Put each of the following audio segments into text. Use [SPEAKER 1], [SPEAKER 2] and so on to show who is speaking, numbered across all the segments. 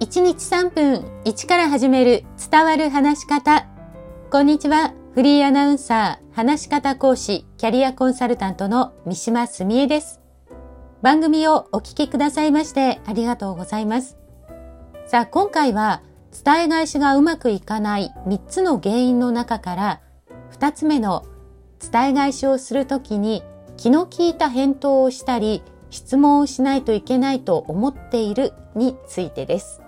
[SPEAKER 1] 1日3分1から始める伝わる話し方。こんにちは。フリーアナウンサー、話し方講師、キャリアコンサルタントの三島澄江です。番組をお聞きくださいましてありがとうございます。さあ、今回は伝え返しがうまくいかない3つの原因の中から2つ目の伝え返しをするときに気の利いた返答をしたり質問をしないといけないと思っているについてです。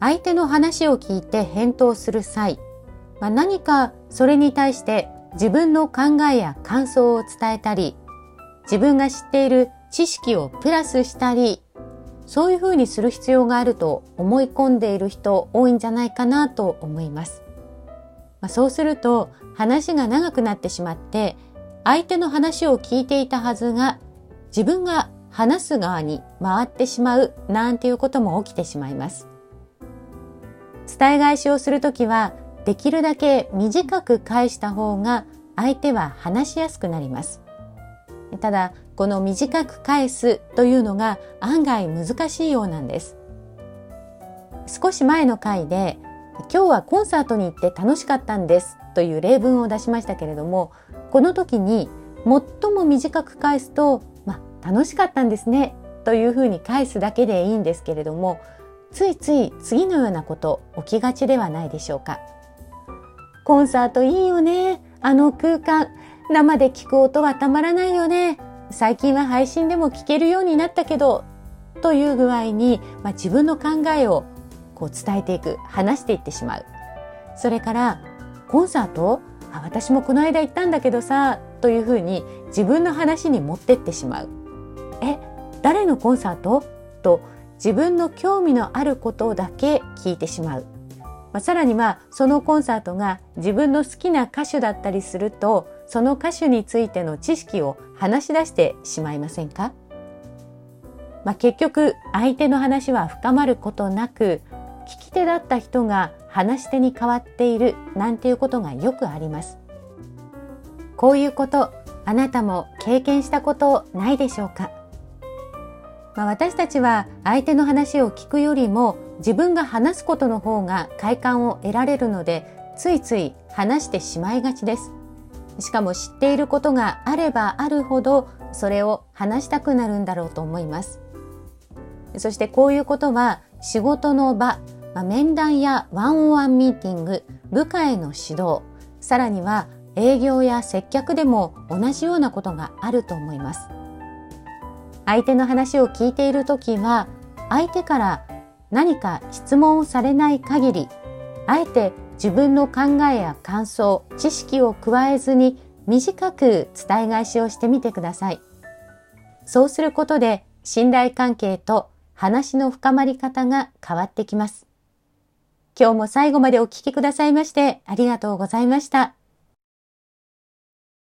[SPEAKER 1] 相手の話を聞いて返答する際、まあ、何かそれに対して自分の考えや感想を伝えたり、自分が知っている知識をプラスしたり、そういうふうにする必要があると思い込んでいる人多いんじゃないかなと思います。まあ、そうすると話が長くなってしまって、相手の話を聞いていたはずが自分が話す側に回ってしまうなんていうことも起きてしまいます。伝え返しをするときは、できるだけ短く返した方が相手は話しやすくなります。ただ、この短く返すというのが案外難しいようなんです。少し前の回で、今日はコンサートに行って楽しかったんですという例文を出しましたけれども、この時に最も短く返すと、まあ、楽しかったんですねというふうに返すだけでいいんですけれども、ついつい次のようなこと起きがちではないでしょうか。コンサートいいよね。あの空間。生で聞く音はたまらないよね。最近は配信でも聞けるようになったけど。という具合に、まあ、自分の考えをこう伝えていく、話していってしまう。それから、コンサート？あ私もこの間行ったんだけどさ、というふうに自分の話に持ってってしまう。え、誰のコンサート？と自分の興味のあることだけ聞いてしまう。まあ、さらにまあそのコンサートが自分の好きな歌手だったりするとその歌手についての知識を話し出してしまいませんか、まあ、結局相手の話は深まることなく聞き手だった人が話し手に変わっているなんていうことがよくあります。こういうことあなたも経験したことないでしょうか？まあ、私たちは相手の話を聞くよりも自分が話すことの方が快感を得られるのでついつい話してしまいがちです。しかも知っていることがあればあるほどそれを話したくなるんだろうと思います。そしてこういうことは仕事の場、まあ、面談やワンオンワンミーティング、部下への指導、さらには営業や接客でも同じようなことがあると思います。相手の話を聞いている時は相手から何か質問をされない限りあえて自分の考えや感想知識を加えずに短く伝え返しをしてみてくださいそうすることで信頼関係と話の深まり方が変わってきます今日も最後までお聞きくださいましてありがとうございました。